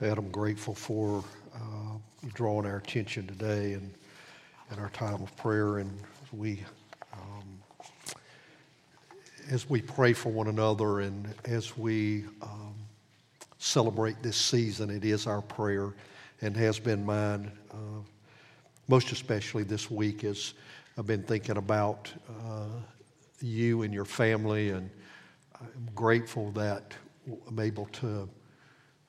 Ed, I'm grateful for uh, drawing our attention today and, and our time of prayer. And we, um, as we pray for one another and as we um, celebrate this season, it is our prayer and has been mine, uh, most especially this week as I've been thinking about uh, you and your family. And I'm grateful that I'm able to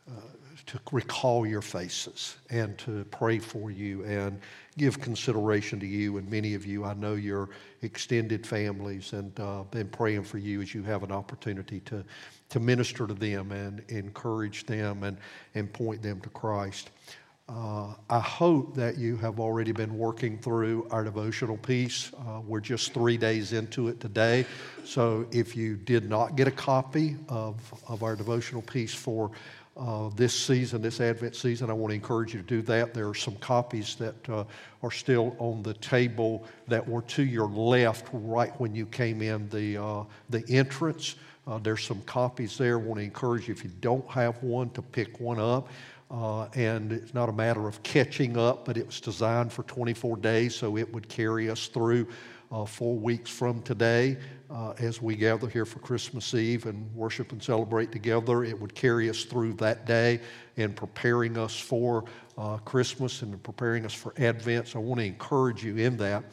uh, to recall your faces and to pray for you and give consideration to you. And many of you, I know your extended families, and uh, been praying for you as you have an opportunity to, to minister to them and encourage them and, and point them to Christ. Uh, I hope that you have already been working through our devotional piece. Uh, we're just three days into it today. So if you did not get a copy of, of our devotional piece for uh, this season, this Advent season. I want to encourage you to do that. There are some copies that uh, are still on the table that were to your left right when you came in the, uh, the entrance. Uh, there's some copies there. I want to encourage you, if you don't have one, to pick one up. Uh, and it's not a matter of catching up, but it was designed for 24 days, so it would carry us through uh, four weeks from today uh, as we gather here for Christmas Eve and worship and celebrate together. It would carry us through that day in preparing us for uh, Christmas and preparing us for Advent. So I want to encourage you in that.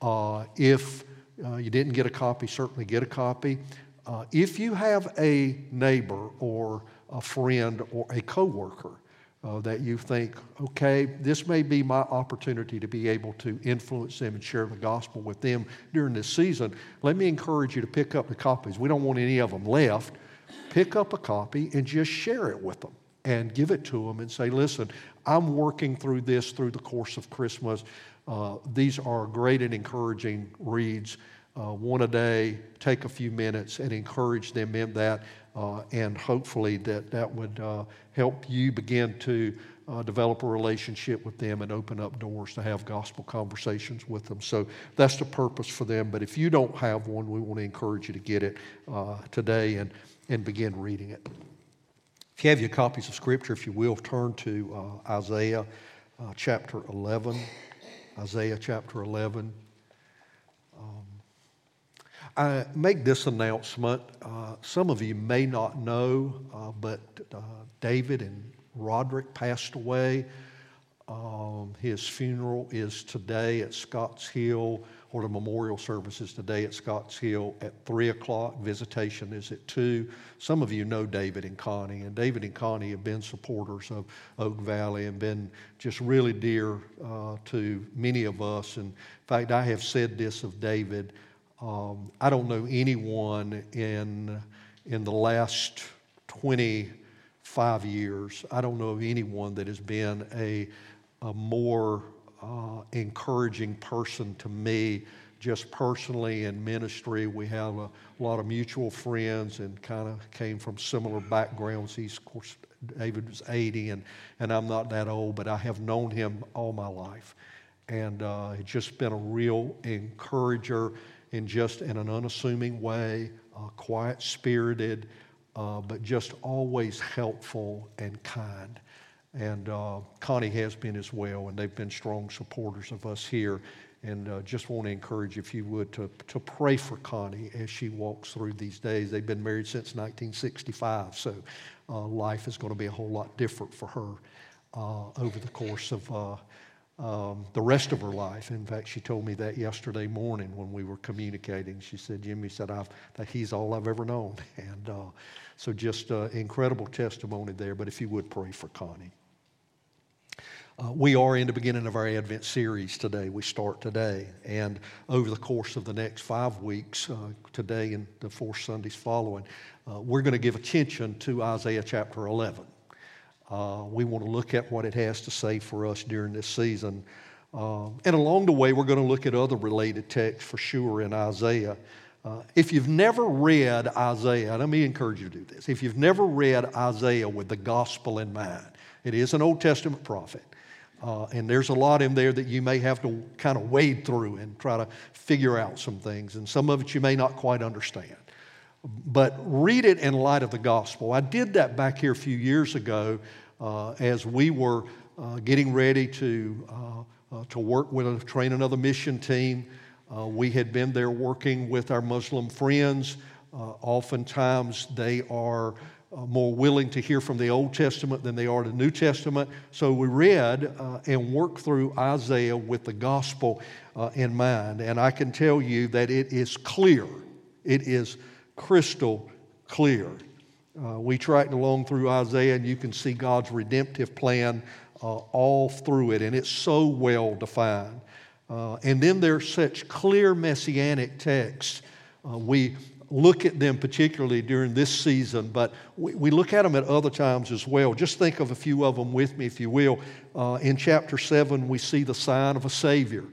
Uh, if uh, you didn't get a copy, certainly get a copy. Uh, if you have a neighbor or a friend or a coworker uh, that you think, okay, this may be my opportunity to be able to influence them and share the gospel with them during this season, let me encourage you to pick up the copies. We don't want any of them left. Pick up a copy and just share it with them and give it to them and say, listen, I'm working through this through the course of Christmas. Uh, these are great and encouraging reads. Uh, one a day, take a few minutes and encourage them in that. Uh, and hopefully that that would uh, help you begin to uh, develop a relationship with them and open up doors to have gospel conversations with them. So that's the purpose for them. But if you don't have one, we want to encourage you to get it uh, today and, and begin reading it. If you have your copies of Scripture, if you will, turn to uh, Isaiah uh, chapter 11. Isaiah chapter 11. I make this announcement. Uh, some of you may not know, uh, but uh, David and Roderick passed away. Um, his funeral is today at Scotts Hill, or the memorial service is today at Scotts Hill at 3 o'clock. Visitation is at 2. Some of you know David and Connie, and David and Connie have been supporters of Oak Valley and been just really dear uh, to many of us. And in fact, I have said this of David. Um, I don't know anyone in, in the last 25 years, I don't know of anyone that has been a, a more uh, encouraging person to me, just personally in ministry. We have a lot of mutual friends and kind of came from similar backgrounds. He's, of course, David was 80, and, and I'm not that old, but I have known him all my life. And uh, it's just been a real encourager in just in an unassuming way, uh, quiet spirited, uh, but just always helpful and kind. And uh, Connie has been as well, and they've been strong supporters of us here. And uh, just want to encourage, if you would, to, to pray for Connie as she walks through these days. They've been married since 1965, so uh, life is going to be a whole lot different for her uh, over the course of um, the rest of her life. In fact, she told me that yesterday morning when we were communicating. She said, Jimmy said, I've, that he's all I've ever known. And uh, so just uh, incredible testimony there. But if you would pray for Connie. Uh, we are in the beginning of our Advent series today. We start today. And over the course of the next five weeks, uh, today and the four Sundays following, uh, we're going to give attention to Isaiah chapter 11. Uh, we want to look at what it has to say for us during this season. Uh, and along the way, we're going to look at other related texts for sure in Isaiah. Uh, if you've never read Isaiah, let me encourage you to do this. If you've never read Isaiah with the gospel in mind, it is an Old Testament prophet. Uh, and there's a lot in there that you may have to kind of wade through and try to figure out some things. And some of it you may not quite understand but read it in light of the gospel. I did that back here a few years ago. Uh, uh, as we were uh, getting ready to, uh, uh, to work with a train another mission team. Uh, we had been there working with our Muslim friends. oftentimes, they are more willing to hear from the Old Testament than they are the New Testament. So we read and worked through Isaiah with the gospel in mind. And I can tell you that it is clear, it is crystal clear. Uh, we tracked along through Isaiah, and you can see God's redemptive plan uh, all through it, and it's so well defined. Uh, and then there's such clear messianic texts. Uh, we look at them particularly during this season, but we, we, look at them at other times as well. Just think of a few of them with me, if you will. Uh, in chapter 7, we see the sign of a Savior.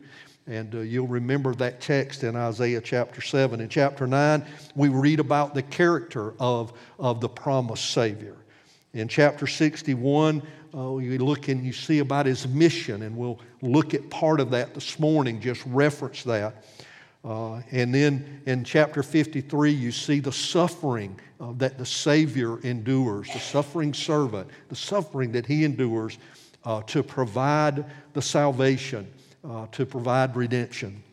And uh, you'll remember that text in Isaiah chapter 7. In chapter 9, we read about the character of, of the promised Savior. In chapter 61, uh, you look and you see about his mission, and we'll look at part of that this morning, just reference that. Uh, and then in chapter 53, you see the suffering uh, that the Savior endures, the suffering servant, the suffering that he endures uh, to provide the salvation uh, to provide redemption.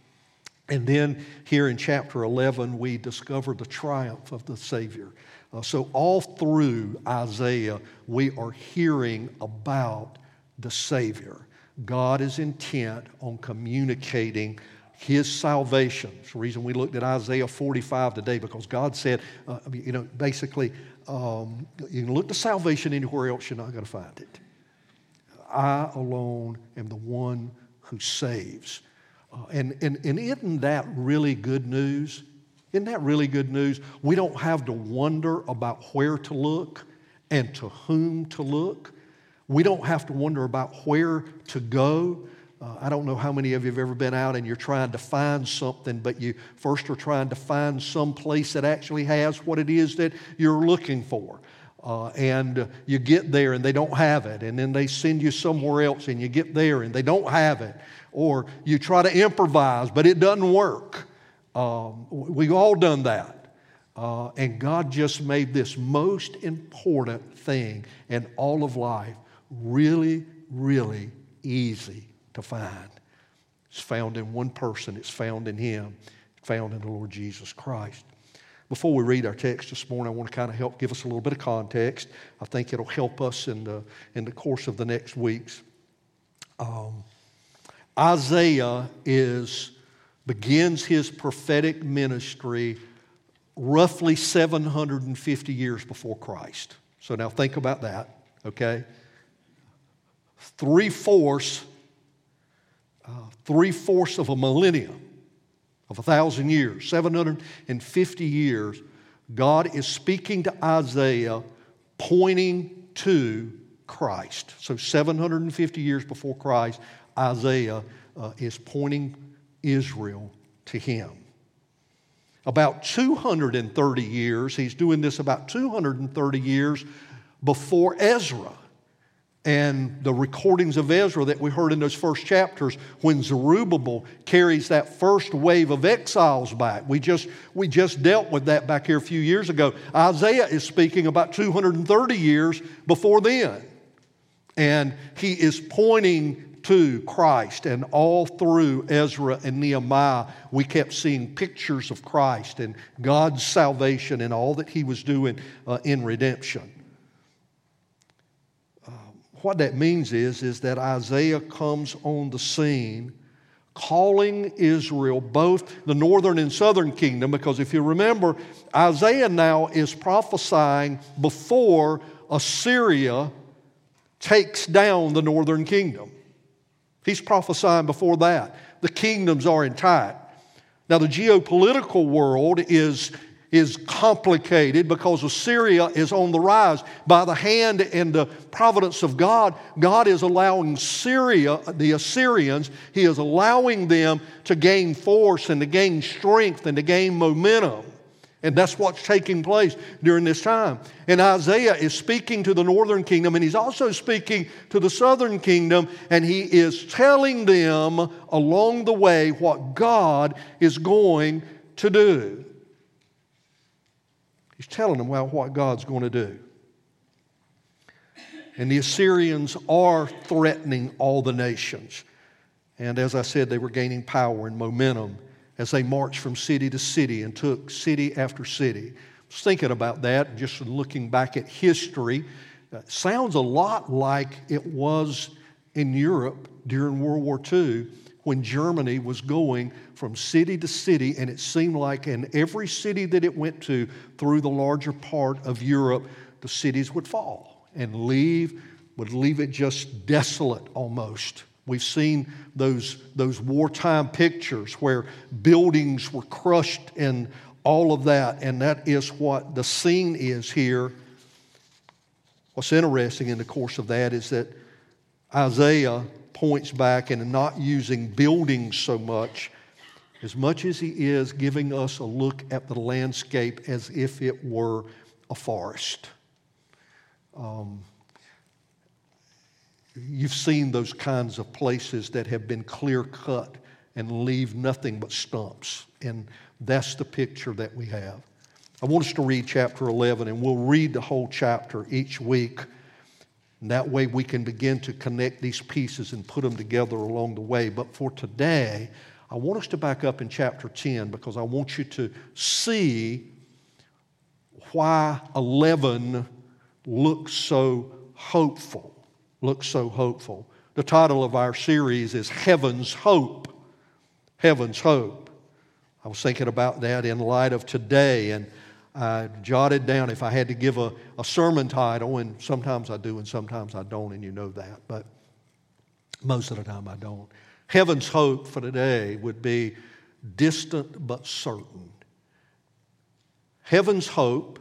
And then here in chapter 11, we discover the triumph of the Savior. Uh, so, all through Isaiah, we are hearing about the Savior. God is intent on communicating his salvation. It's the reason we looked at Isaiah 45 today because God said, uh, you know, basically, um, you can look to salvation anywhere else, you're not going to find it. I alone am the one who saves. Uh, and, and, and isn't that really good news? Isn't that really good news? We don't have to wonder about where to look and to whom to look. We don't have to wonder about where to go. Uh, I don't know how many of you have ever been out and you're trying to find something, but you first are trying to find some place that actually has what it is that you're looking for. Uh, and you get there and they don't have it, and then they send you somewhere else and you get there and they don't have it, or you try to improvise but it doesn't work. Um, we've all done that. Uh, and God just made this most important thing in all of life really, really easy to find. It's found in one person, it's found in Him, found in the Lord Jesus Christ. Before we read our text this morning, I want to kind of help give us a little bit of context. I think it'll help us in the, in the course of the next weeks. Um, Isaiah is, begins his prophetic ministry roughly 750 years before Christ. So now think about that, okay? Three fourths, uh, three fourths of a millennium of a thousand years, 750 years, God is speaking to Isaiah, pointing to Christ. So, 750 years before Christ, Isaiah uh, is pointing Israel to him. About 230 years, he's doing this about 230 years before Ezra and the recordings of Ezra that we heard in those first chapters when Zerubbabel carries that first wave of exiles back. We just, we just dealt with that back here a few years ago. Isaiah is speaking about 230 years before then. And he is pointing to Christ. And all through Ezra and Nehemiah, we kept seeing pictures of Christ and God's salvation and all that he was doing uh, in redemption what that means is, is that Isaiah comes on the scene calling Israel, both the northern and southern kingdom, because if you remember, Isaiah now is prophesying before Assyria takes down the northern kingdom. He's prophesying before that. The kingdoms are intact. Now, the geopolitical world is is complicated because Assyria is on the rise. By the hand and the providence of God, God is allowing Syria, the Assyrians, He is allowing them to gain force and to gain strength and to gain momentum. And that's what's taking place during this time. And Isaiah is speaking to the northern kingdom, and he's also speaking to the southern kingdom, and he is telling them along the way what God is going to do. He's telling them about what God's going to do. And the Assyrians are threatening all the nations. And as I said, they were gaining power and momentum as they marched from city to city and took city after city. I was thinking about that, just looking back at history. Uh, sounds a lot like it was in Europe during World War II when Germany was going from city to city, and it seemed like in every city that it went to through the larger part of Europe, the cities would fall and leave, would leave it just desolate almost. We've seen those, those wartime pictures where buildings were crushed and all of that, and that is what the scene is here. What's interesting in the course of that is that Isaiah points back and not using buildings so much, as much as he is giving us a look at the landscape as if it were a forest. Um, you've seen those kinds of places that have been clear cut and leave nothing but stumps. And that's the picture that we have. I want us to read chapter 11, and we'll read the whole chapter each week. And that way we can begin to connect these pieces and put them together along the way. But for today, I want us to back up in chapter 10 because I want you to see why 11 looks so hopeful. Looks so hopeful. The title of our series is Heaven's Hope. Heaven's Hope. I was thinking about that in light of today and I jotted down if I had to give a, a sermon title, and sometimes I do and sometimes I don't, and you know that, but most of the time I don't. Heaven's hope for today would be distant but certain. Heaven's hope,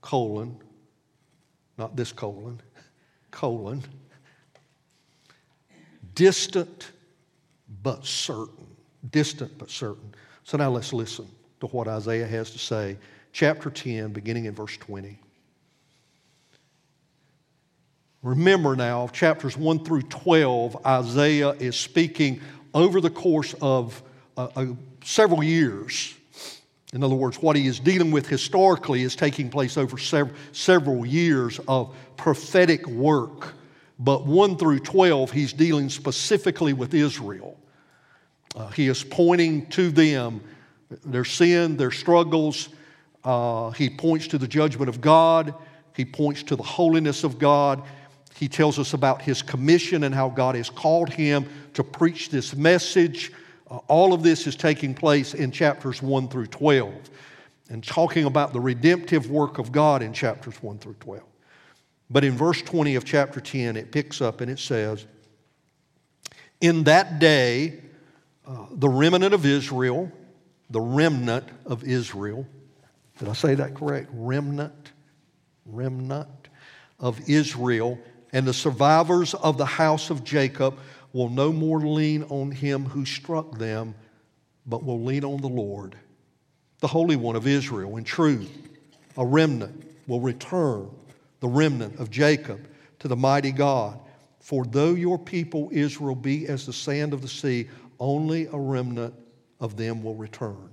colon, not this colon, colon, distant but certain. Distant but certain. So now let's listen to what Isaiah has to say. Chapter 10, beginning in verse 20. Remember now, chapters 1 through 12, Isaiah is speaking over the course of uh, uh, several years. In other words, what he is dealing with historically is taking place over sev- several years of prophetic work. But 1 through 12, he's dealing specifically with Israel. Uh, he is pointing to them their sin, their struggles. Uh, he points to the judgment of God. He points to the holiness of God. He tells us about his commission and how God has called him to preach this message. Uh, all of this is taking place in chapters 1 through 12 and talking about the redemptive work of God in chapters 1 through 12. But in verse 20 of chapter 10, it picks up and it says, In that day, uh, the remnant of Israel, the remnant of Israel. Did I say that correct? Remnant, remnant of Israel, and the survivors of the house of Jacob will no more lean on him who struck them, but will lean on the Lord, the Holy One of Israel. In truth, a remnant will return, the remnant of Jacob, to the mighty God. For though your people Israel be as the sand of the sea, only a remnant of them will return.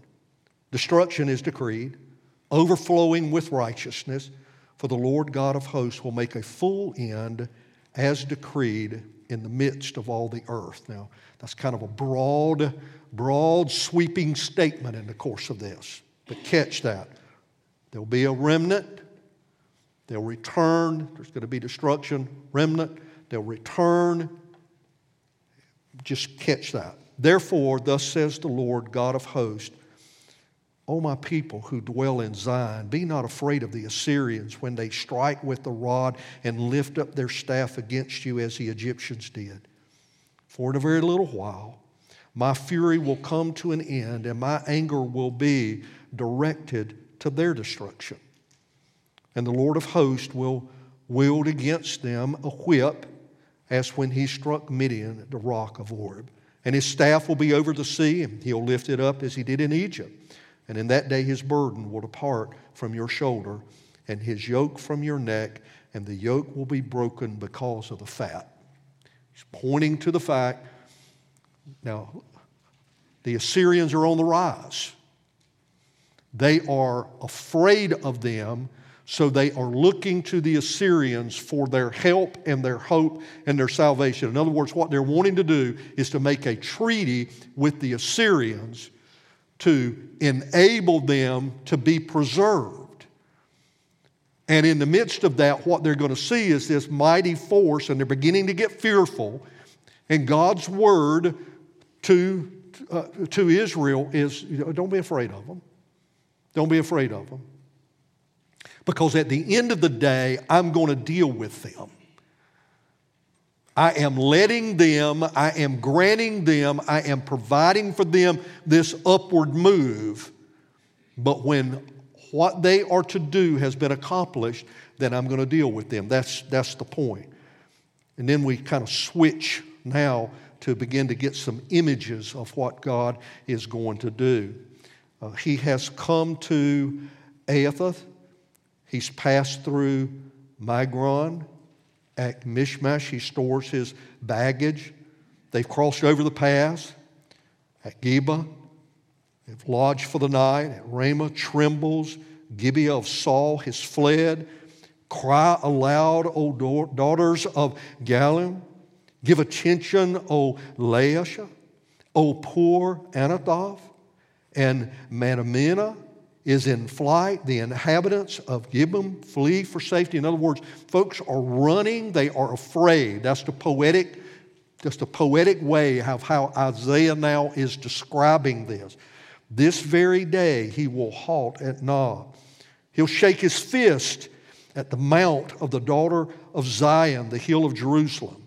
Destruction is decreed, overflowing with righteousness, for the Lord God of hosts will make a full end as decreed in the midst of all the earth. Now, that's kind of a broad, broad, sweeping statement in the course of this. But catch that. There'll be a remnant. They'll return. There's going to be destruction. Remnant. They'll return. Just catch that. Therefore, thus says the Lord God of hosts, O my people who dwell in Zion, be not afraid of the Assyrians when they strike with the rod and lift up their staff against you as the Egyptians did. For in a very little while, my fury will come to an end, and my anger will be directed to their destruction. And the Lord of hosts will wield against them a whip, as when he struck Midian at the rock of Oreb. And his staff will be over the sea, and he'll lift it up as he did in Egypt. And in that day his burden will depart from your shoulder, and his yoke from your neck, and the yoke will be broken because of the fat. He's pointing to the fact now, the Assyrians are on the rise. They are afraid of them So they are looking to the Assyrians for their help and their hope and their salvation. In other words, what they're wanting to do is to make a treaty with the Assyrians to enable them to be preserved. And in the midst of that, what they're going to see is this mighty force, and they're beginning to get fearful. And God's word to, uh, to Israel is you know, don't be afraid of them. Don't be afraid of them because at the end of the day, I'm going to deal with them. I am letting them, I am granting them, I am providing for them this upward move. But when what they are to do has been accomplished, then I'm going to deal with them. That's, that's the point. And then we kind of switch now to begin to get some images of what God is going to do. Uh, he has come to Atheth, He's passed through Migron. At Michmash, he stores his baggage. They've crossed over the pass. At Geba, they've lodged for the night. At Ramah, trembles. Gibeah of Saul has fled. Cry aloud, O daughters of Gallim. Give attention, O Laishah. O poor Anathoth and Madmenah is in flight. The inhabitants of Gibeon flee for safety. In other words, folks are running, they are afraid. That's the poetic, just a poetic way of how Isaiah now is describing this. This very day he will halt at Nob. He'll shake his fist at the mount of the daughter of Zion, the hill of Jerusalem.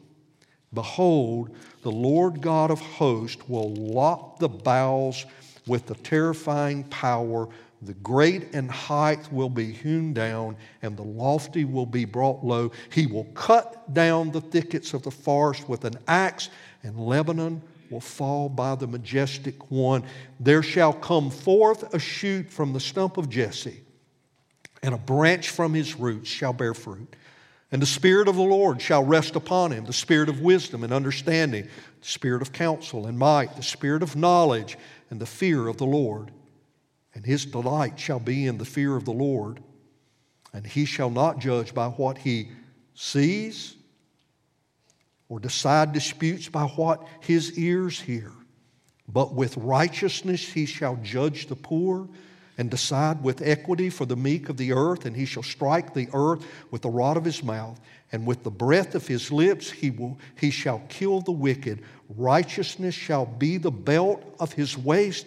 Behold, the Lord God of hosts will lop the boughs with the terrifying power the great and height will be hewn down, and the lofty will be brought low. He will cut down the thickets of the forest with an axe, and Lebanon will fall by the majestic one. There shall come forth a shoot from the stump of Jesse, and a branch from his roots shall bear fruit. And the Spirit of the Lord shall rest upon him the Spirit of wisdom and understanding, the Spirit of counsel and might, the Spirit of knowledge and the fear of the Lord and his delight shall be in the fear of the Lord, and he shall not judge by what he sees or decide disputes by what his ears hear. But with righteousness he shall judge the poor and decide with equity for the meek of the earth, and he shall strike the earth with the rod of his mouth, and with the breath of his lips he, will, he shall kill the wicked. Righteousness shall be the belt of his waist,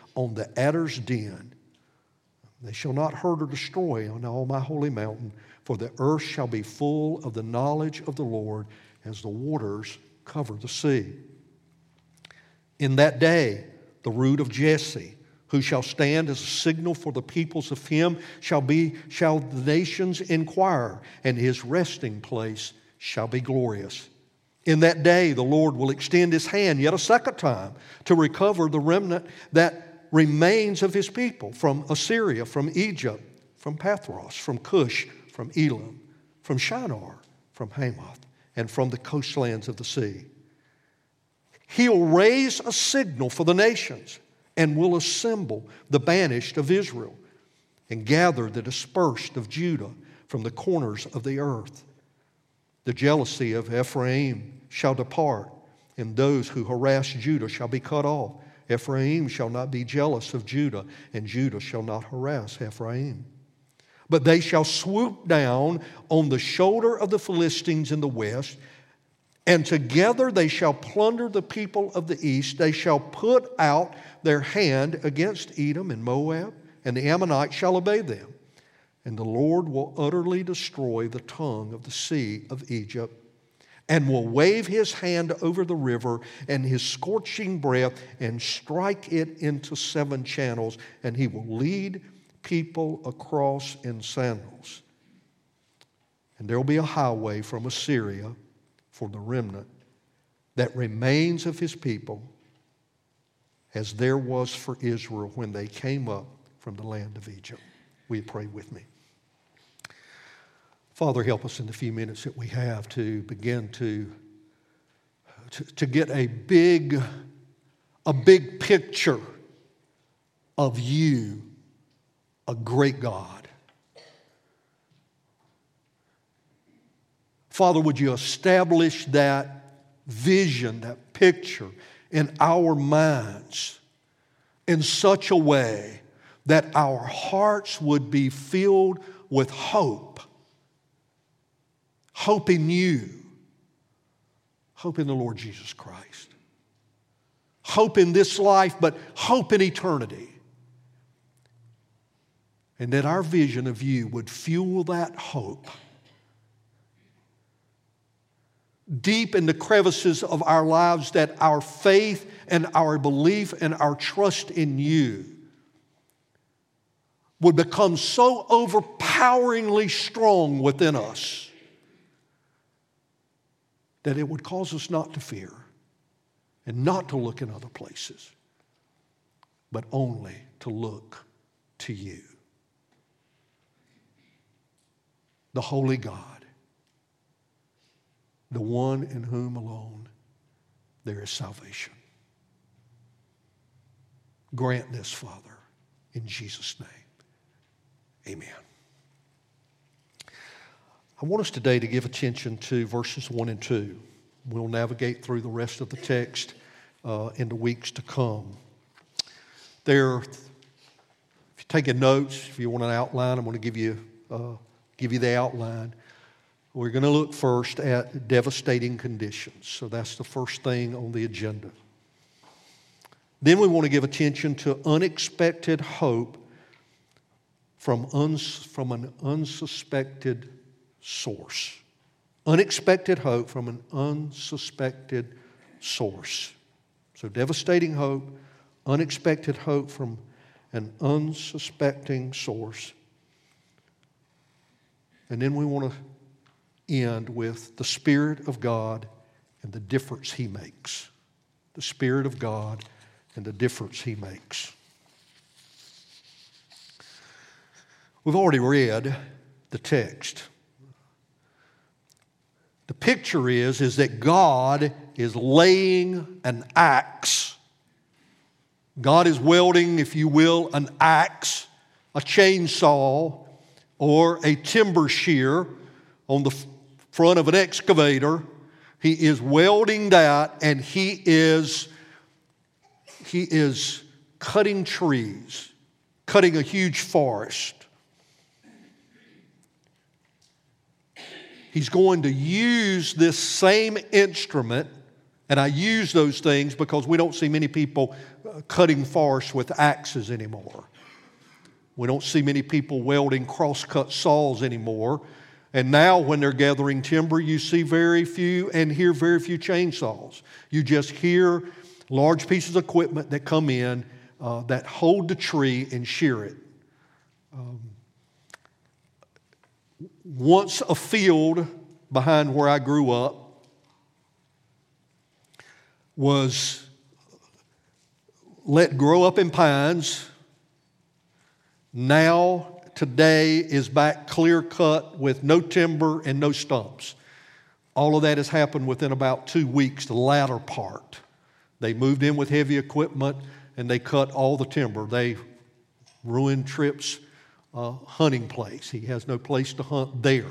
on the adder's den. They shall not hurt or destroy on all my holy mountain, for the earth shall be full of the knowledge of the Lord as the waters cover the sea. In that day, the root of Jesse, who shall stand as a signal for the peoples of him, shall be shall the nations inquire, and his resting place shall be glorious. In that day, the Lord will extend his hand yet a second time to recover the remnant that remains of his people from Assyria, from Egypt, from Pathros, from Cush, from Elam, from Shinar, from Hamath, and from the coastlands of the sea. He'll raise a signal for the nations and will assemble the banished of Israel and gather the dispersed of Judah from the corners of the earth. The jealousy of Ephraim shall depart, and those who harass Judah shall be cut off. Ephraim shall not be jealous of Judah, and Judah shall not harass Ephraim. But they shall swoop down on the shoulder of the Philistines in the west, and together they shall plunder the people of the east. They shall put out their hand against Edom and Moab, and the Ammonites shall obey them. And the Lord will utterly destroy the tongue of the sea of Egypt and will wave his hand over the river and his scorching breath and strike it into seven channels, and he will lead people across in sandals. And there will be a highway from Assyria for the remnant that remains of his people, as there was for Israel when they came up from the land of Egypt. Will you pray with me? Father, help us in the few minutes that we have to begin to, to, to get a big, a big picture of you, a great God. Father, would you establish that vision, that picture in our minds in such a way that our hearts would be filled with hope? Hope in you, hope in the Lord Jesus Christ, hope in this life, but hope in eternity. And that our vision of you would fuel that hope deep in the crevices of our lives that our faith and our belief and our trust in you would become so overpoweringly strong within us that it would cause us not to fear and not to look in other places, but only to look to you, the Holy God the one in whom alone there is salvation. Grant this, Father, in Jesus' name. Amen. I want us today to give attention to verses 1 and 2. We'll navigate through the rest of the text uh, in the weeks to come. There, if you're taking notes, if you want an outline, I'm going to give you, uh, give you the outline. We're going to look first at devastating conditions. So that's the first thing on the agenda. Then we want to give attention to unexpected hope from, uns, from an unsuspected source. Unexpected hope from an unsuspected source. So, devastating hope, unexpected hope from an unsuspecting source. And then we want to end with the Spirit of God and the difference He makes. The Spirit of God and the difference He makes. We've already read the text. The picture is, is that God is laying an axe. God is welding, if you will, an axe, a chainsaw, or a timber shear on the front of an excavator. He is welding that and he is he is cutting trees, cutting a huge forest. He's going to use this same instrument, and I use those things because we don't see many people uh, cutting forests with axes anymore. We don't see many people welding cross-cut saws anymore. And now, when they're gathering timber, you see very few and hear very few chainsaws. You just hear large pieces of equipment that come in uh, that hold the tree and shear it. Um, once a field behind where I grew up was let grow up in pines. Now today is back clear cut with no timber and no stumps. All of that has happened within about two weeks, the latter part. They moved in with heavy equipment and they cut all the timber. They ruined Tripp's uh, hunting place. He has no place to hunt there.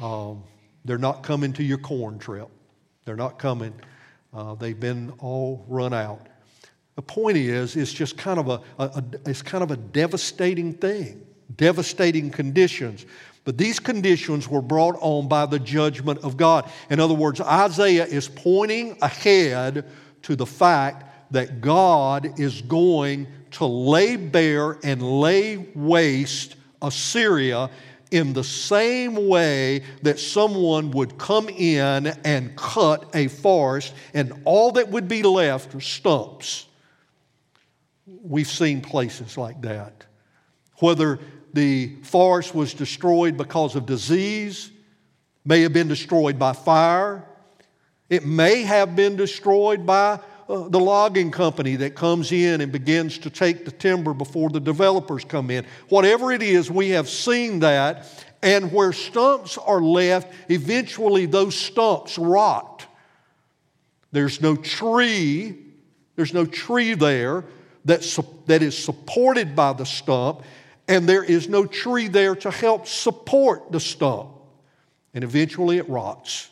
Um, they're not coming to your corn Tripp. They're not coming. Uh, they've been all run out. The point is, it's just kind of a, a, a, it's kind of a devastating thing devastating conditions. But these conditions were brought on by the judgment of God. In other words, Isaiah is pointing ahead to the fact that God is going to lay bare and lay waste Assyria in the same way that someone would come in and cut a forest and all that would be left are stumps. We've seen places like that. Whether the forest was destroyed because of disease, may have been destroyed by fire. It may have been destroyed by uh, the logging company that comes in and begins to take the timber before the developers come in. Whatever it is, we have seen that. And where stumps are left, eventually those stumps rot. There's no tree, there's no tree there that, that is supported by the stump, and there is no tree there to help support the stump. And eventually it rots,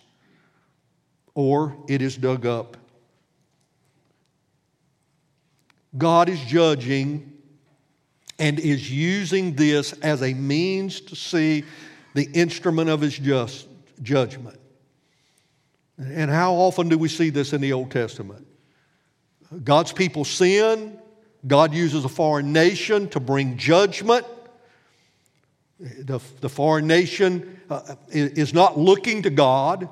or it is dug up God is judging and is using this as a means to see the instrument of his just judgment. And how often do we see this in the Old Testament? God's people sin, God uses a foreign nation to bring judgment. The, the foreign nation uh, is not looking to God,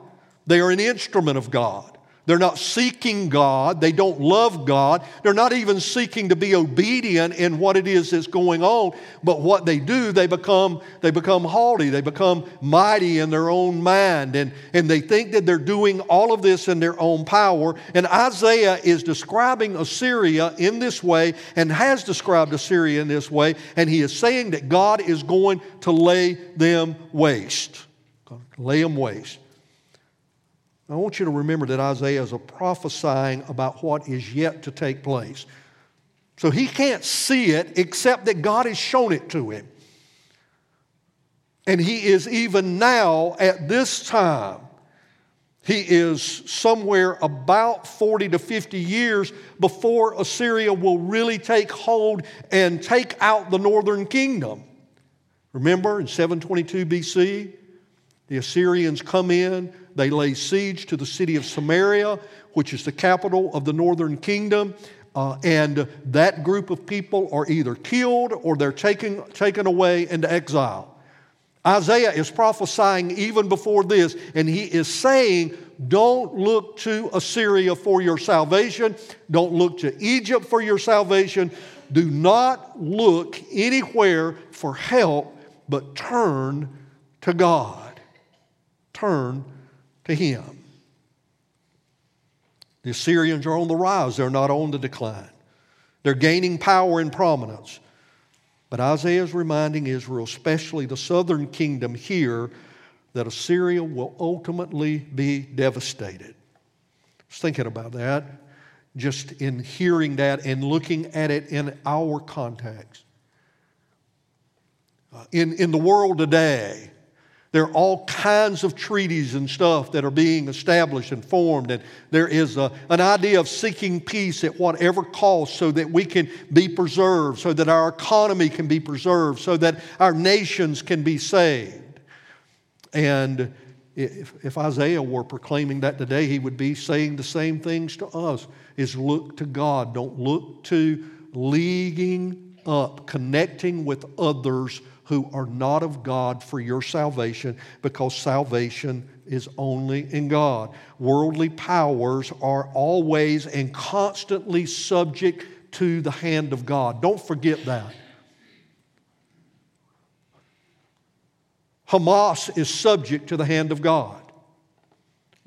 they are an instrument of God. They're not seeking God. They don't love God. They're not even seeking to be obedient in what it is that's going on. But what they do, they become, they become haughty. They become mighty in their own mind. And, and they think that they're doing all of this in their own power. And Isaiah is describing Assyria in this way and has described Assyria in this way. And he is saying that God is going to lay them waste. Lay them waste. I want you to remember that Isaiah is prophesying about what is yet to take place. So he can't see it except that God has shown it to him. And he is even now, at this time, he is somewhere about 40 to 50 years before Assyria will really take hold and take out the northern kingdom. Remember in 722 BC, the Assyrians come in, they lay siege to the city of Samaria, which is the capital of the northern kingdom. Uh, and that group of people are either killed or they're taken, taken away into exile. Isaiah is prophesying even before this, and he is saying, Don't look to Assyria for your salvation. Don't look to Egypt for your salvation. Do not look anywhere for help, but turn to God. Turn to him. The Assyrians are on the rise, they're not on the decline. They're gaining power and prominence. But Isaiah is reminding Israel, especially the southern kingdom here, that Assyria will ultimately be devastated. I was thinking about that, just in hearing that and looking at it in our context. Uh, in, in the world today, there are all kinds of treaties and stuff that are being established and formed, and there is a, an idea of seeking peace at whatever cost so that we can be preserved, so that our economy can be preserved, so that our nations can be saved. And if, if Isaiah were proclaiming that today, he would be saying the same things to us is look to God. Don't look to leaguing up, connecting with others who are not of God for your salvation because salvation is only in God. Worldly powers are always and constantly subject to the hand of God. Don't forget that. Hamas is subject to the hand of God.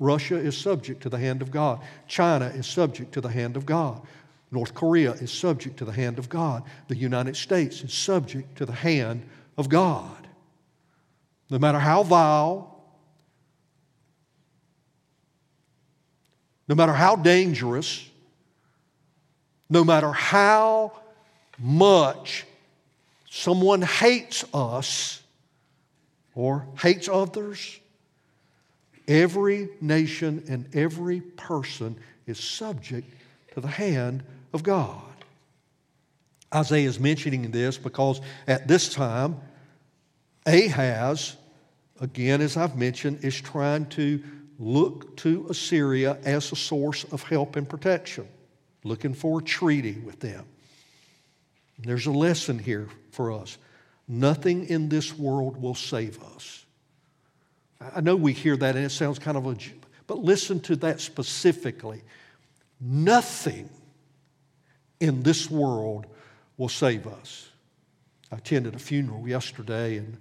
Russia is subject to the hand of God. China is subject to the hand of God. North Korea is subject to the hand of God. The United States is subject to the hand of God. No matter how vile, no matter how dangerous, no matter how much someone hates us or hates others, every nation and every person is subject to the hand of God. Isaiah is mentioning this because at this time, Ahaz, again, as I've mentioned, is trying to look to Assyria as a source of help and protection, looking for a treaty with them. There's a lesson here for us. Nothing in this world will save us. I know we hear that and it sounds kind of a, but listen to that specifically. Nothing in this world will save us. I attended a funeral yesterday, and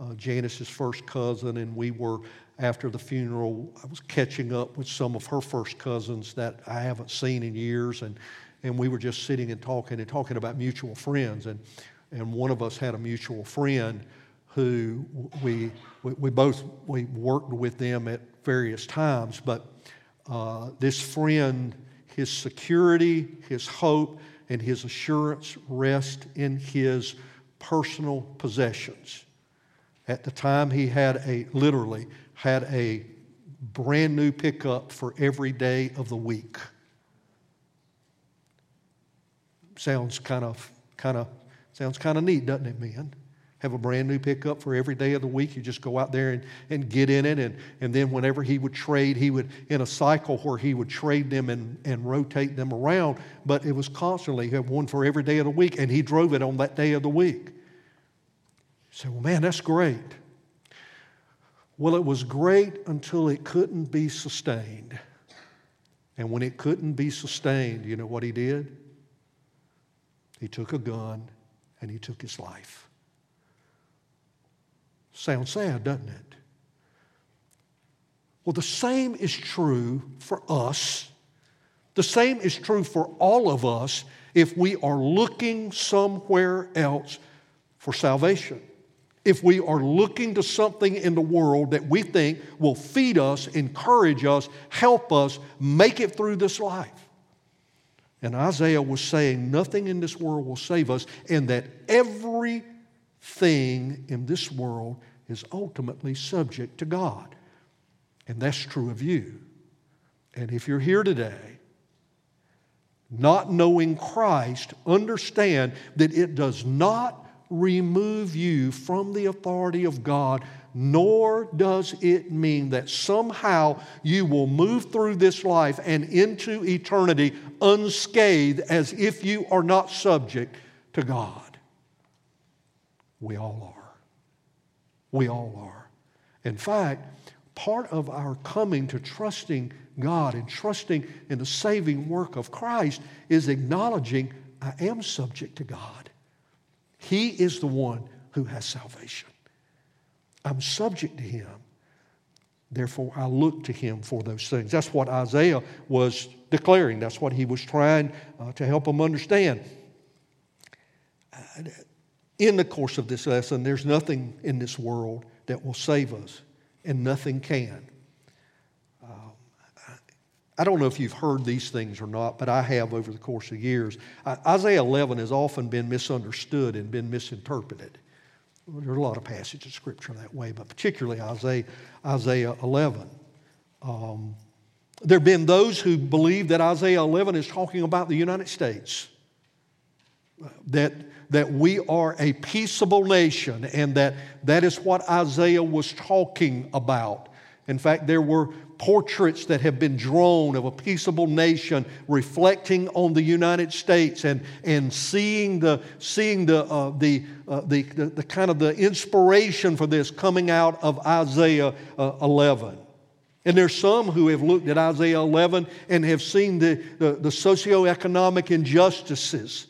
uh, Janice's first cousin, and we were after the funeral, I was catching up with some of her first cousins that I haven't seen in years, and, and we were just sitting and talking and talking about mutual friends. And, and one of us had a mutual friend who we, we, we both we worked with them at various times, but uh, this friend, his security, his hope, and his assurance rest in his personal possessions. At the time, he had a, literally, had a brand new pickup for every day of the week. Sounds kind of, kind of, sounds kind of neat, doesn't it, man? Have a brand new pickup for every day of the week. You just go out there and, and get in it. And, and then whenever he would trade, he would, in a cycle where he would trade them and, and rotate them around. But it was constantly, he had one for every day of the week, and he drove it on that day of the week. You say, well, man, that's great. Well, it was great until it couldn't be sustained. And when it couldn't be sustained, you know what he did? He took a gun and he took his life. Sounds sad, doesn't it? Well, the same is true for us. The same is true for all of us if we are looking somewhere else for salvation if we are looking to something in the world that we think will feed us, encourage us, help us make it through this life. And Isaiah was saying, nothing in this world will save us, and that everything in this world is ultimately subject to God. And that's true of you. And if you're here today, not knowing Christ, understand that it does not remove you from the authority of God, nor does it mean that somehow you will move through this life and into eternity unscathed as if you are not subject to God. We all are. We all are. In fact, part of our coming to trusting God and trusting in the saving work of Christ is acknowledging I am subject to God. He is the one who has salvation. I'm subject to Him. Therefore, I look to Him for those things. That's what Isaiah was declaring. That's what he was trying uh, to help them understand. In the course of this lesson, there's nothing in this world that will save us, and nothing can. I don't know if you've heard these things or not, but I have over the course of years. Isaiah 11 has often been misunderstood and been misinterpreted. There are a lot of passages of Scripture that way, but particularly Isaiah, Isaiah 11. Um, there have been those who believe that Isaiah 11 is talking about the United States, that, that we are a peaceable nation, and that that is what Isaiah was talking about. In fact, there were portraits that have been drawn of a peaceable nation reflecting on the United States and, and seeing, the, seeing the, uh, the, uh, the, the, the, kind of the inspiration for this coming out of Isaiah uh, 11. And there's some who have looked at Isaiah 11 and have seen the, the, the socioeconomic injustices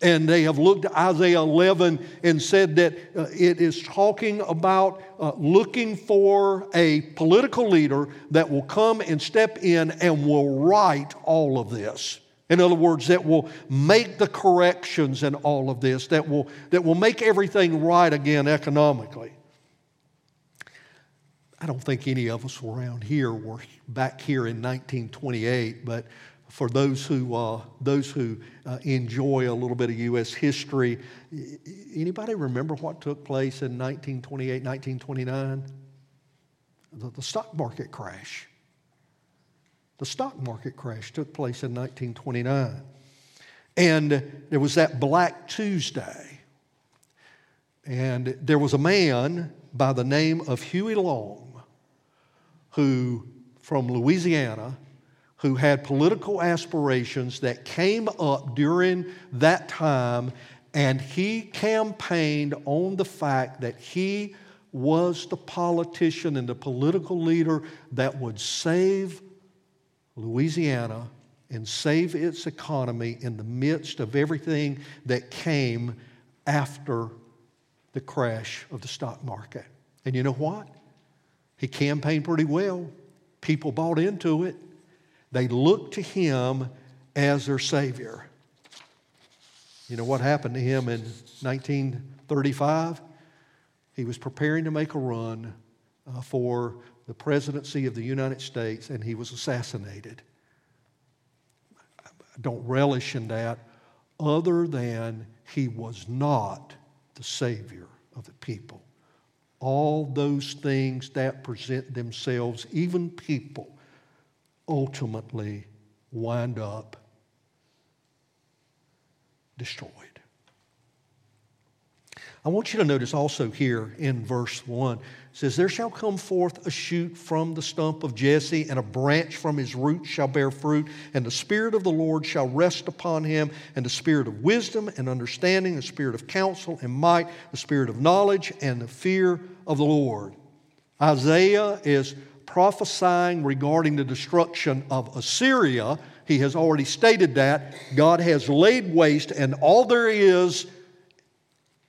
and they have looked at Isaiah 11 and said that uh, it is talking about uh, looking for a political leader that will come and step in and will right all of this. In other words, that will make the corrections in all of this, that will, that will make everything right again economically. I don't think any of us around here were back here in 1928, but for those who, uh, those who uh, enjoy a little bit of U.S. history, anybody remember what took place in 1928, 1929? The, the stock market crash. The stock market crash took place in 1929. And there was that Black Tuesday. And there was a man by the name of Huey Long who, from Louisiana, who had political aspirations that came up during that time, and he campaigned on the fact that he was the politician and the political leader that would save Louisiana and save its economy in the midst of everything that came after the crash of the stock market. And you know what? He campaigned pretty well. People bought into it. They looked to him as their Savior. You know what happened to him in 1935? He was preparing to make a run uh, for the presidency of the United States and he was assassinated. I don't relish in that, other than he was not the Savior of the people. All those things that present themselves, even people, ultimately wind up destroyed. I want you to notice also here in verse 1 says, There shall come forth a shoot from the stump of Jesse, and a branch from his root shall bear fruit, and the Spirit of the Lord shall rest upon him, and the Spirit of wisdom and understanding, the Spirit of counsel and might, the Spirit of knowledge and the fear of the Lord. Isaiah is prophesying regarding the destruction of Assyria. He has already stated that. God has laid waste, and all there is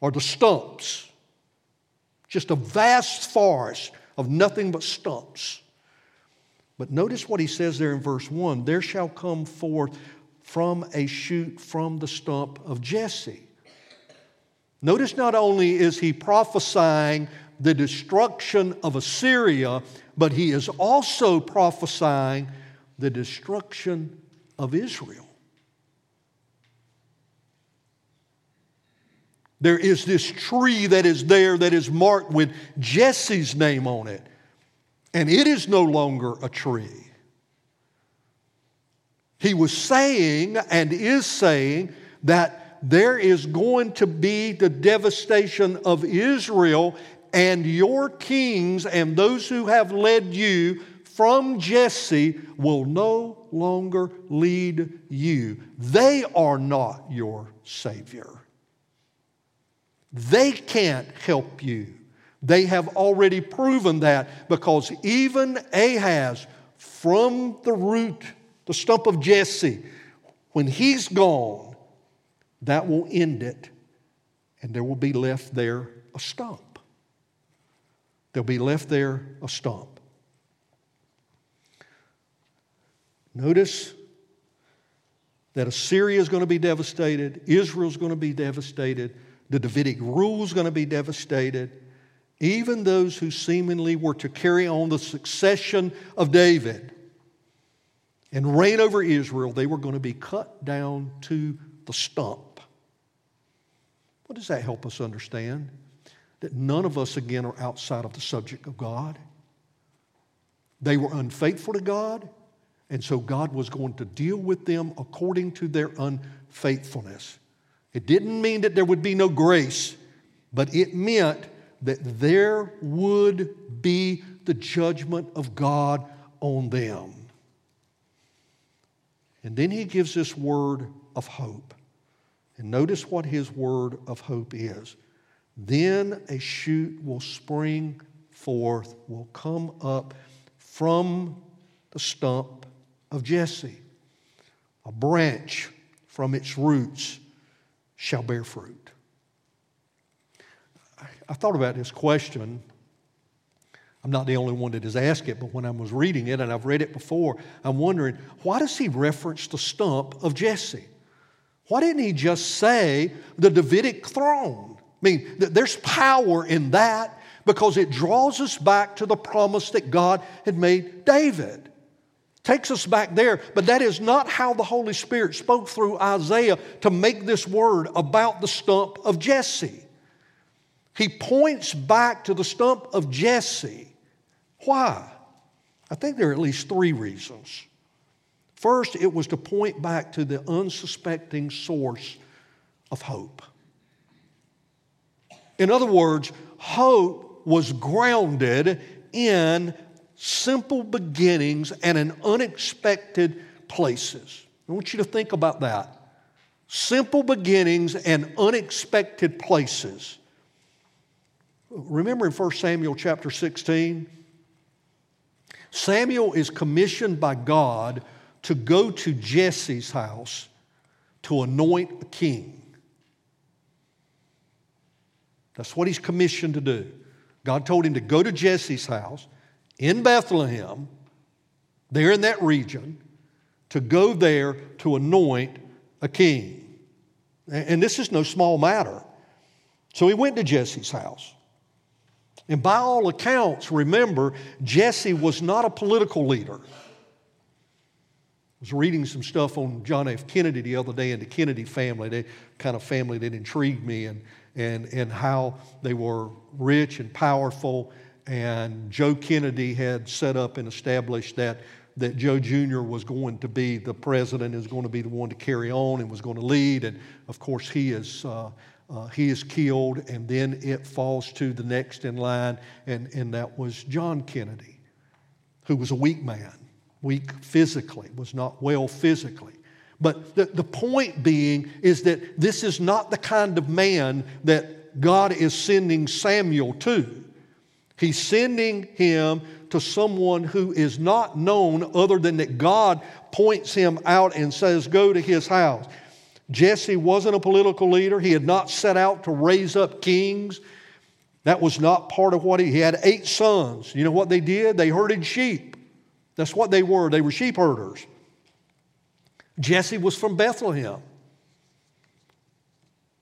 are the stumps just a vast forest of nothing but stumps. But notice what he says there in verse 1 there shall come forth from a shoot from the stump of Jesse. Notice not only is he prophesying the destruction of Assyria, but he is also prophesying the destruction of Israel. There is this tree that is there that is marked with Jesse's name on it, and it is no longer a tree. He was saying and is saying that there is going to be the devastation of Israel, and your kings and those who have led you from Jesse will no longer lead you. They are not your Savior. They can't help you. They have already proven that because even Ahaz, from the root, the stump of Jesse, when he's gone, that will end it, and there will be left there a stump. There'll be left there a stump. Notice that Assyria is going to be devastated, Israel is going to be devastated. The Davidic rule is going to be devastated. Even those who seemingly were to carry on the succession of David and reign over Israel, they were going to be cut down to the stump. What does that help us understand? That none of us, again, are outside of the subject of God. They were unfaithful to God, and so God was going to deal with them according to their unfaithfulness. It didn't mean that there would be no grace, but it meant that there would be the judgment of God on them. And then he gives this word of hope. And notice what his word of hope is. Then a shoot will spring forth, will come up from the stump of Jesse, a branch from its roots shall bear fruit. I thought about this question. I'm not the only one that has asked it, but when I was reading it, and I've read it before, I'm wondering why does he reference the stump of Jesse? Why didn't he just say the Davidic throne? I mean, there's power in that because it draws us back to the promise that God had made David takes us back there, but that is not how the Holy Spirit spoke through Isaiah to make this word about the stump of Jesse. He points back to the stump of Jesse. Why? I think there are at least three reasons. First, it was to point back to the unsuspecting source of hope. In other words, hope was grounded in simple beginnings and in unexpected places. I want you to think about that. Simple beginnings and unexpected places. Remember in 1 Samuel chapter 16? Samuel is commissioned by God to go to Jesse's house to anoint a king. That's what he's commissioned to do. God told him to go to Jesse's house in Bethlehem, there in that region, to go there to anoint a king. And this is no small matter. So he went to Jesse's house. And by all accounts, remember, Jesse was not a political leader. I was reading some stuff on John F. Kennedy the other day and the Kennedy family, the kind of family that intrigued me, and, and, and how they were rich and powerful. And Joe Kennedy had set up and established that that Joe Jr. was going to be the president, is going to be the one to carry on and was going to lead. And of course, he is, uh, uh, he is killed, and then it falls to the next in line, and, and that was John Kennedy, who was a weak man, weak physically, was not well physically. But the, the point being is that this is not the kind of man that God is sending Samuel to. He's sending him to someone who is not known other than that God points him out and says, Go to his house. Jesse wasn't a political leader. He had not set out to raise up kings. That was not part of what he, he had eight sons. You know what they did? They herded sheep. That's what they were. They were sheep herders. Jesse was from Bethlehem.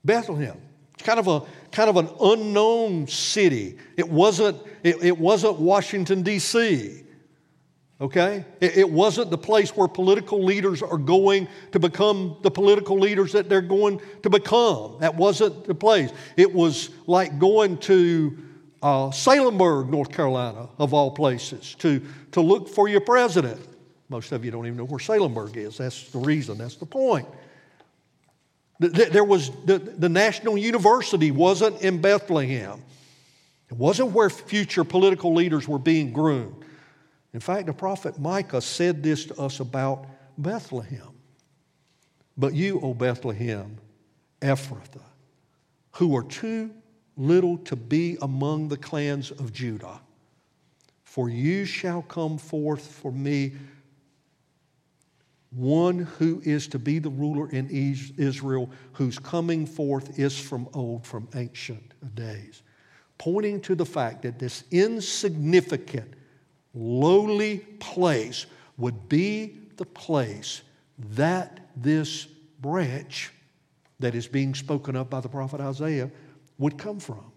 Bethlehem. It's kind of a kind of an unknown city. It wasn't, it, it wasn't Washington, D.C. Okay? It, it wasn't the place where political leaders are going to become the political leaders that they're going to become. That wasn't the place. It was like going to uh, Salemburg, North Carolina, of all places, to, to look for your president. Most of you don't even know where Salemburg is. That's the reason, that's the point. There was the, the National University wasn't in Bethlehem. It wasn't where future political leaders were being groomed. In fact, the prophet Micah said this to us about Bethlehem. But you, O Bethlehem, Ephrathah, who are too little to be among the clans of Judah, for you shall come forth for me one who is to be the ruler in Israel, whose coming forth is from old, from ancient days. Pointing to the fact that this insignificant, lowly place would be the place that this branch that is being spoken of by the prophet Isaiah would come from.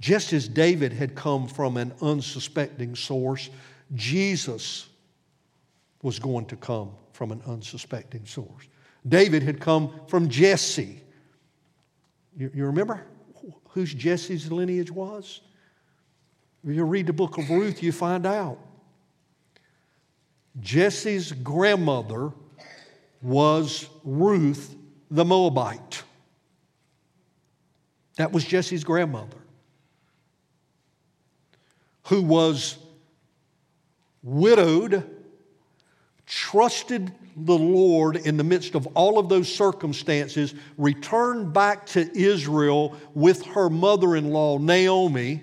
Just as David had come from an unsuspecting source, Jesus was going to come from an unsuspecting source. David had come from Jesse. You, you remember whose Jesse's lineage was? If you read the book of Ruth, you find out. Jesse's grandmother was Ruth the Moabite. That was Jesse's grandmother, who was widowed trusted the Lord in the midst of all of those circumstances, returned back to Israel with her mother in law, Naomi.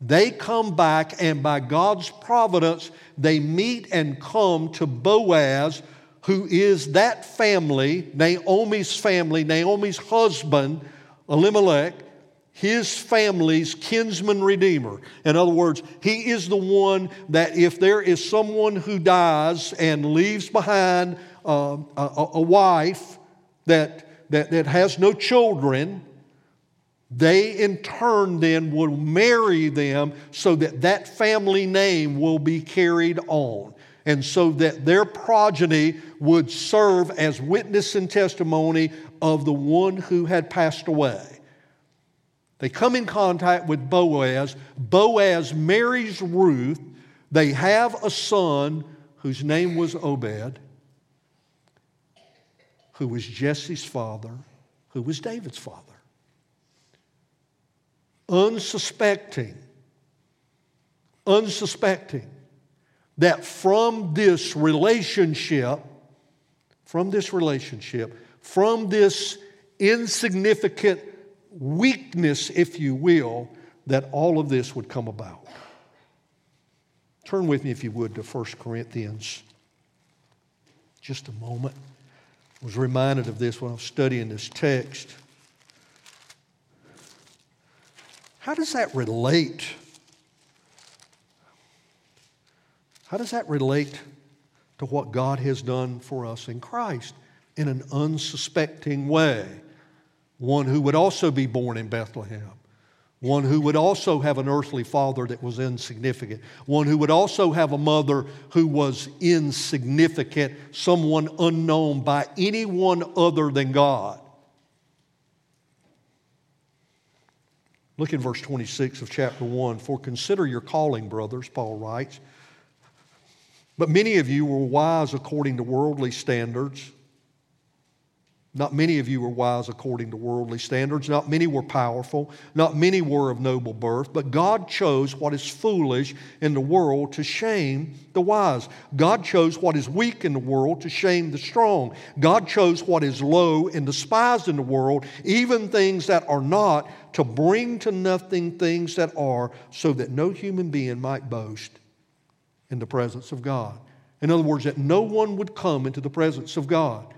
They come back, and by God's providence, they meet and come to Boaz, who is that family, Naomi's family, Naomi's husband, Elimelech his family's kinsman redeemer. In other words, he is the one that if there is someone who dies and leaves behind uh, a, a, wife that, that, that has no children, they in turn then will marry them so that that family name will be carried on. And so that their progeny would serve as witness and testimony of the one who had passed away. They come in contact with Boaz. Boaz marries Ruth. They have a son whose name was Obed, who was Jesse's father, who was David's father. Unsuspecting, unsuspecting that from this relationship, from this relationship, from this insignificant weakness, if you will, that all of this would come about. Turn with me, if you would, to 1 Corinthians. Just a moment. I was reminded of this when I was studying this text. How does that relate? How does that relate to what God has done for us in Christ in an unsuspecting way? One who would also be born in Bethlehem one who would also have an earthly father that was insignificant, one who would also have a mother who was insignificant, someone unknown by anyone other than God. Look in verse 26 of chapter 1. For consider your calling, brothers, Paul writes. But many of you were wise according to worldly standards not many of you were wise according to worldly standards. Not many were powerful. Not many were of noble birth. But God chose what is foolish in the world to shame the wise. God chose what is weak in the world to shame the strong. God chose what is low and despised in the world, even things that are not, to bring to nothing things that are, so that no human being might boast in the presence of God. In other words, that no one would come into the presence of God.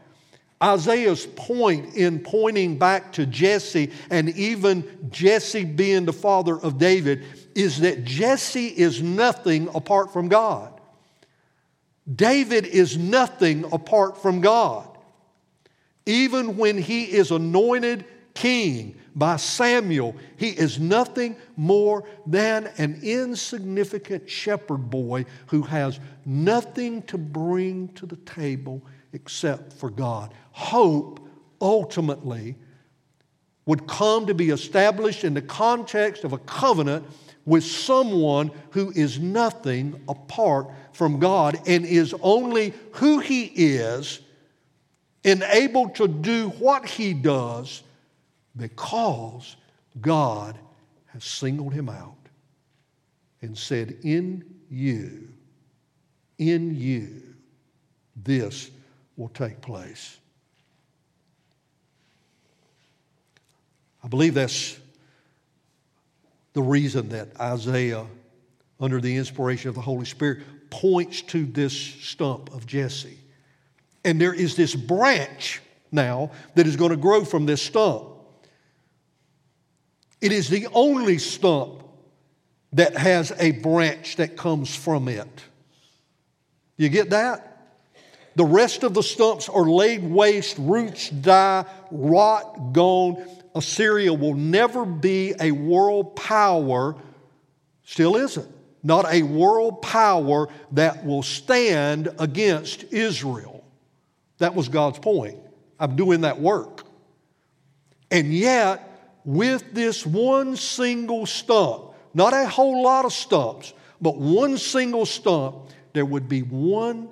Isaiah's point in pointing back to Jesse and even Jesse being the father of David is that Jesse is nothing apart from God. David is nothing apart from God. Even when he is anointed king by Samuel, he is nothing more than an insignificant shepherd boy who has nothing to bring to the table except for God. Hope ultimately would come to be established in the context of a covenant with someone who is nothing apart from God and is only who He is, enabled to do what He does because God has singled Him out and said, In you, in you, this will take place. I believe that's the reason that Isaiah, under the inspiration of the Holy Spirit, points to this stump of Jesse. And there is this branch now that is going to grow from this stump. It is the only stump that has a branch that comes from it. You get that? The rest of the stumps are laid waste, roots die, rot, gone. Assyria will never be a world power, still isn't, not a world power that will stand against Israel. That was God's point. I'm doing that work. And yet, with this one single stump, not a whole lot of stumps, but one single stump, there would be one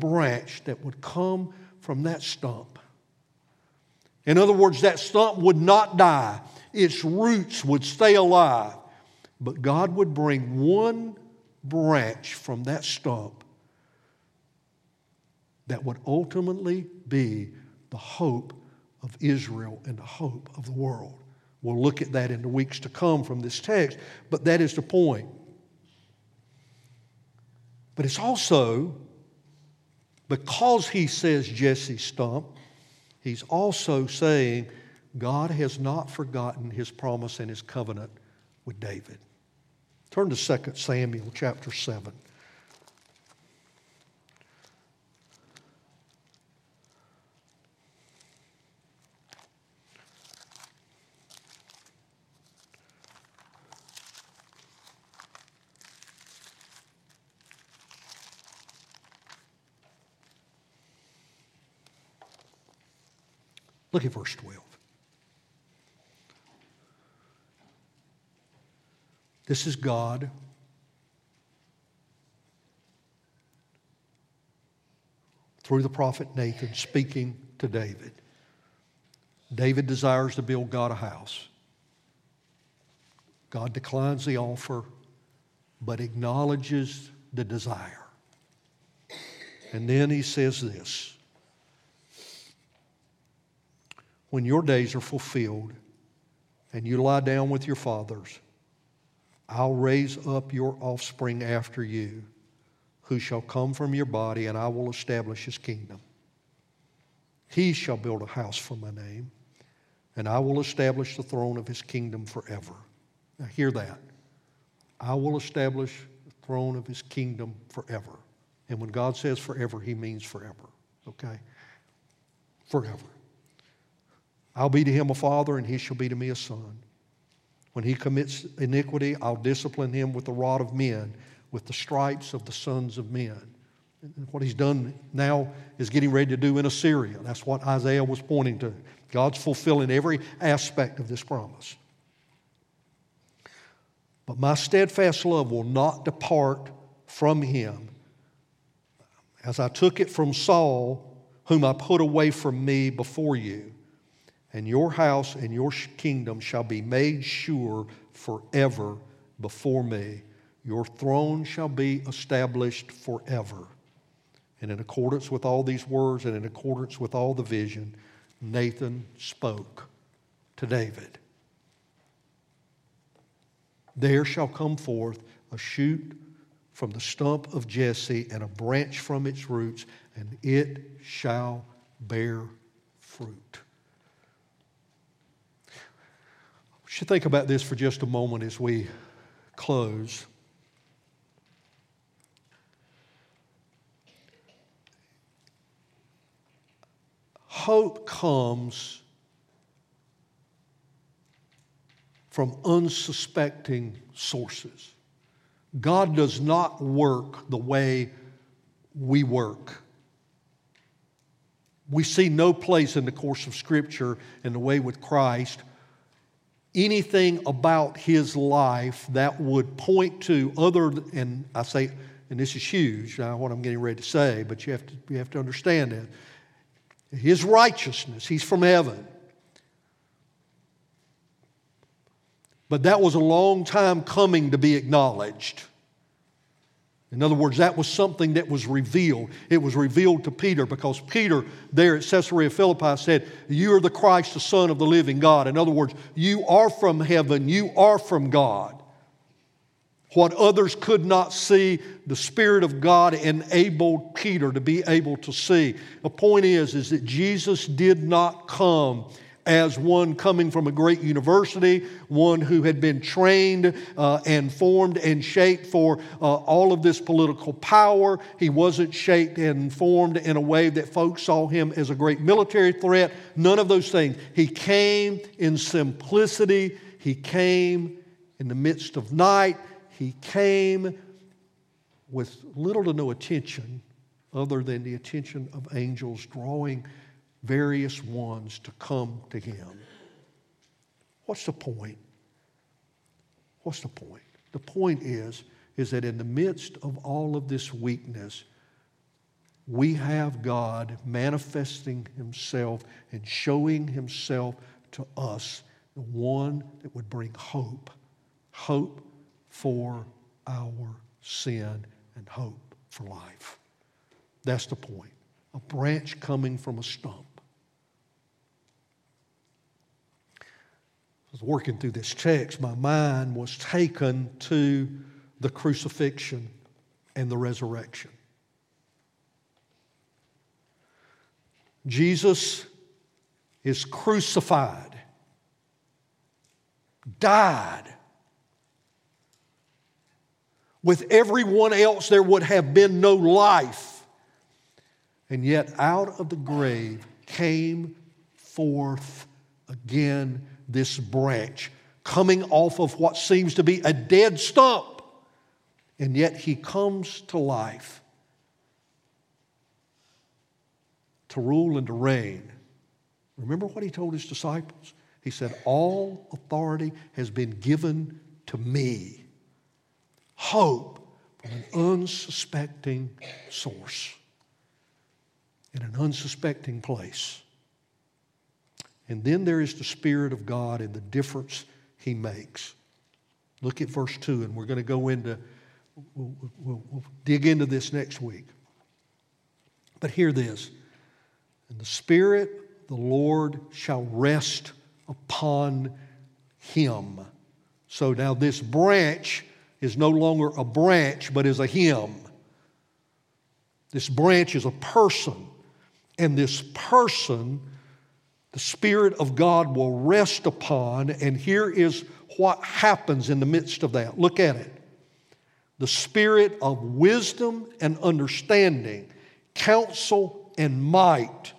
branch that would come from that stump. In other words, that stump would not die, its roots would stay alive. But God would bring one branch from that stump that would ultimately be the hope of Israel and the hope of the world. We'll look at that in the weeks to come from this text, but that is the point. But it's also because he says Jesse stump, he's also saying God has not forgotten his promise and his covenant with David. Turn to 2 Samuel chapter 7. Look at verse 12. This is God through the prophet Nathan speaking to David. David desires to build God a house. God declines the offer, but acknowledges the desire. And then he says this when your days are fulfilled and you lie down with your fathers, I'll raise up your offspring after you, who shall come from your body, and I will establish his kingdom. He shall build a house for my name, and I will establish the throne of his kingdom forever. Now, hear that. I will establish the throne of his kingdom forever. And when God says forever, he means forever. Okay? Forever. I'll be to him a father, and he shall be to me a son. When he commits iniquity, I'll discipline him with the rod of men, with the stripes of the sons of men. And what he's done now is getting ready to do in Assyria. That's what Isaiah was pointing to. God's fulfilling every aspect of this promise. But my steadfast love will not depart from him, as I took it from Saul, whom I put away from me before you and your house and your kingdom shall be made sure forever before me. Your throne shall be established forever. And in accordance with all these words and in accordance with all the vision, Nathan spoke to David. There shall come forth a shoot from the stump of Jesse and a branch from its roots, and it shall bear fruit. Should think about this for just a moment as we close. Hope comes from unsuspecting sources. God does not work the way we work. We see no place in the course of Scripture in the way with Christ anything about his life that would point to other, and I say, and this is huge, now what I'm getting ready to say, but you have to, you have to understand that. His righteousness, he's from heaven. But that was a long time coming to be acknowledged. In other words, that was something that was revealed. It was revealed to Peter because Peter, there at Caesarea Philippi, said, You are the Christ, the Son of the living God. In other words, you are from heaven, you are from God. What others could not see, the Spirit of God enabled Peter to be able to see. The point is, is that Jesus did not come as one coming from a great university, one who had been trained uh, and formed and shaped for uh, all of this political power. He wasn't shaped and formed in a way that folks saw him as a great military threat. None of those things. He came in simplicity, he came in the midst of night, he came with little to no attention other than the attention of angels drawing various ones to come to him. What's the point? What's the point? The point is, is that in the midst of all of this weakness, we have God manifesting Himself and showing Himself to us, the one that would bring hope. Hope for our sin and hope for life. That's the point. A branch coming from a stump. Was working through this text, my mind was taken to the crucifixion and the resurrection. Jesus is crucified, died. With everyone else, there would have been no life. And yet, out of the grave came forth again this branch coming off of what seems to be a dead stump. And yet he comes to life to rule and to reign. Remember what he told his disciples? He said, All authority has been given to me. Hope from an unsuspecting source in an unsuspecting place. And then there is the Spirit of God and the difference He makes. Look at verse 2, and we're going to go into, we'll, we'll, we'll dig into this next week. But hear this and the Spirit, the Lord, shall rest upon him. So now this branch is no longer a branch, but is a him. This branch is a person, and this person the Spirit of God will rest upon, and here is what happens in the midst of that. Look at it. The Spirit of wisdom and understanding, counsel and might,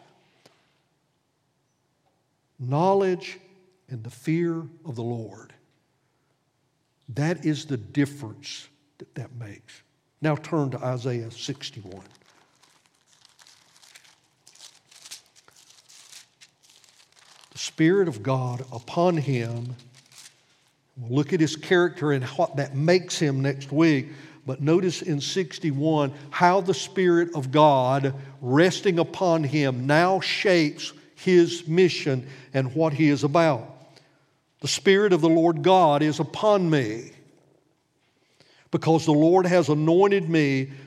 knowledge and the fear of the Lord. That is the difference that that makes. Now turn to Isaiah 61. Spirit of God upon him. We'll look at his character and what that makes him next week. But notice in 61 how the Spirit of God resting upon him now shapes his mission and what he is about. The Spirit of the Lord God is upon me because the Lord has anointed me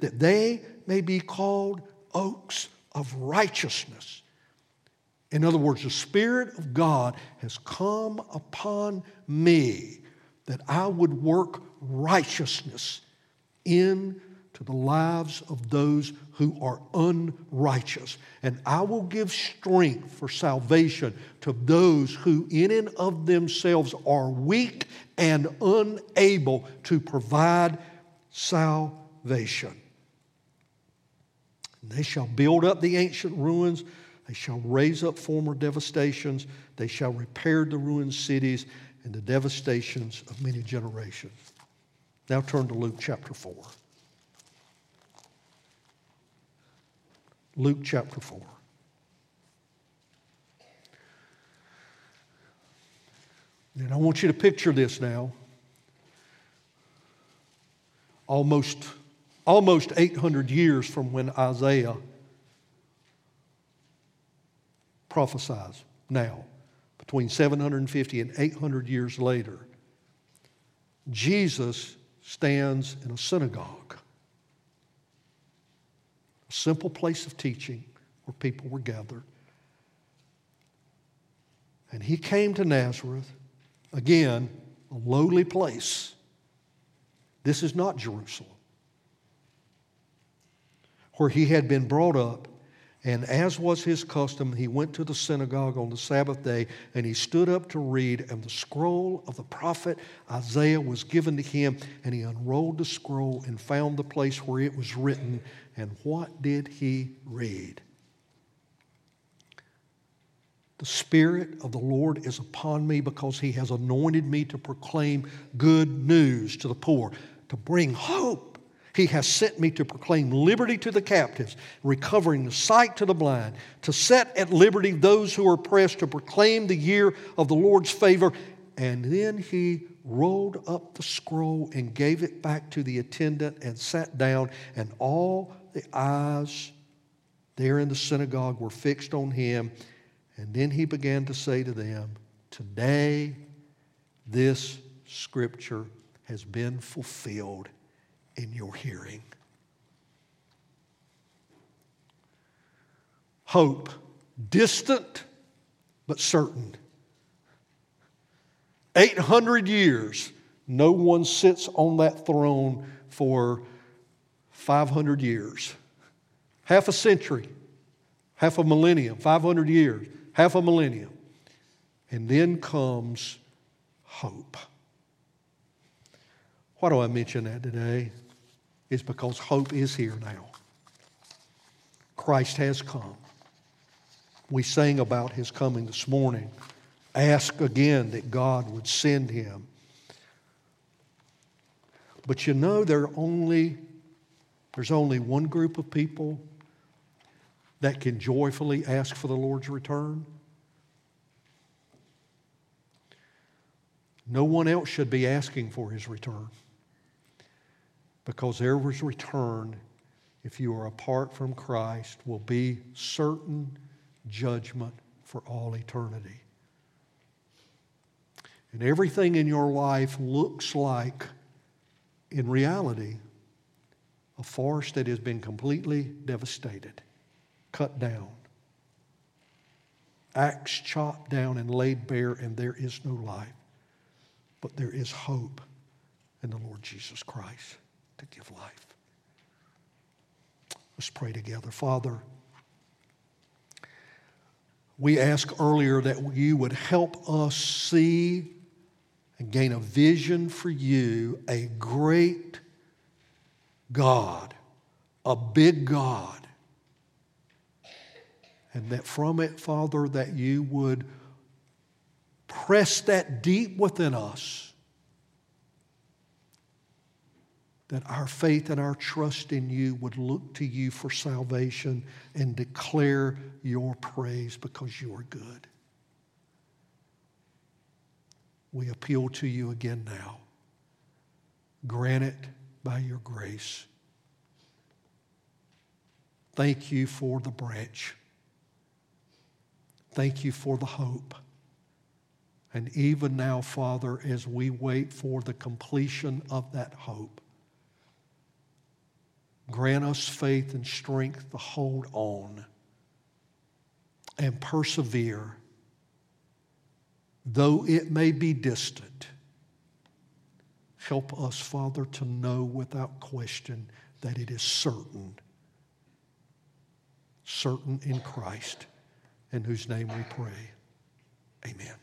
that they may be called oaks of righteousness. In other words, the Spirit of God has come upon me that I would work righteousness into the lives of those who are unrighteous. And I will give strength for salvation to those who, in and of themselves, are weak and unable to provide salvation. They shall build up the ancient ruins. They shall raise up former devastations. They shall repair the ruined cities and the devastations of many generations. Now turn to Luke chapter 4. Luke chapter 4. And I want you to picture this now. Almost, almost 800 years from when Isaiah prophesies now, between 750 and 800 years later, Jesus stands in a synagogue, a simple place of teaching where people were gathered. And he came to Nazareth, again, a lowly place. This is not Jerusalem, where he had been brought up and as was his custom, he went to the synagogue on the Sabbath day and he stood up to read. And the scroll of the prophet Isaiah was given to him. And he unrolled the scroll and found the place where it was written. And what did he read? The Spirit of the Lord is upon me because he has anointed me to proclaim good news to the poor, to bring hope he has sent me to proclaim liberty to the captives, recovering the sight to the blind, to set at liberty those who are oppressed, to proclaim the year of the Lord's favor. And then he rolled up the scroll and gave it back to the attendant and sat down, and all the eyes there in the synagogue were fixed on him. And then he began to say to them, Today this scripture has been fulfilled in your hearing. Hope, distant but certain. 800 years, no one sits on that throne for 500 years. Half a century, half a millennium, 500 years, half a millennium. And then comes hope. Why do I mention that today? Is because hope is here now. Christ has come. We sang about his coming this morning. Ask again that God would send him. But you know, there only, there's only one group of people that can joyfully ask for the Lord's return. No one else should be asking for his return because was return if you are apart from Christ will be certain judgment for all eternity. And everything in your life looks like, in reality, a forest that has been completely devastated, cut down, axe chopped down and laid bare, and there is no life. But there is hope in the Lord Jesus Christ to give life. Let's pray together. Father, we asked earlier that you would help us see and gain a vision for you, a great God, a big God. And that from it, Father, that you would press that deep within us. That our faith and our trust in you would look to you for salvation and declare your praise because you are good. We appeal to you again now. Grant it by your grace. Thank you for the branch. Thank you for the hope. And even now, Father, as we wait for the completion of that hope, grant us faith and strength to hold on and persevere though it may be distant. Help us, Father, to know without question that it is certain, certain in Christ, in whose name we pray. Amen.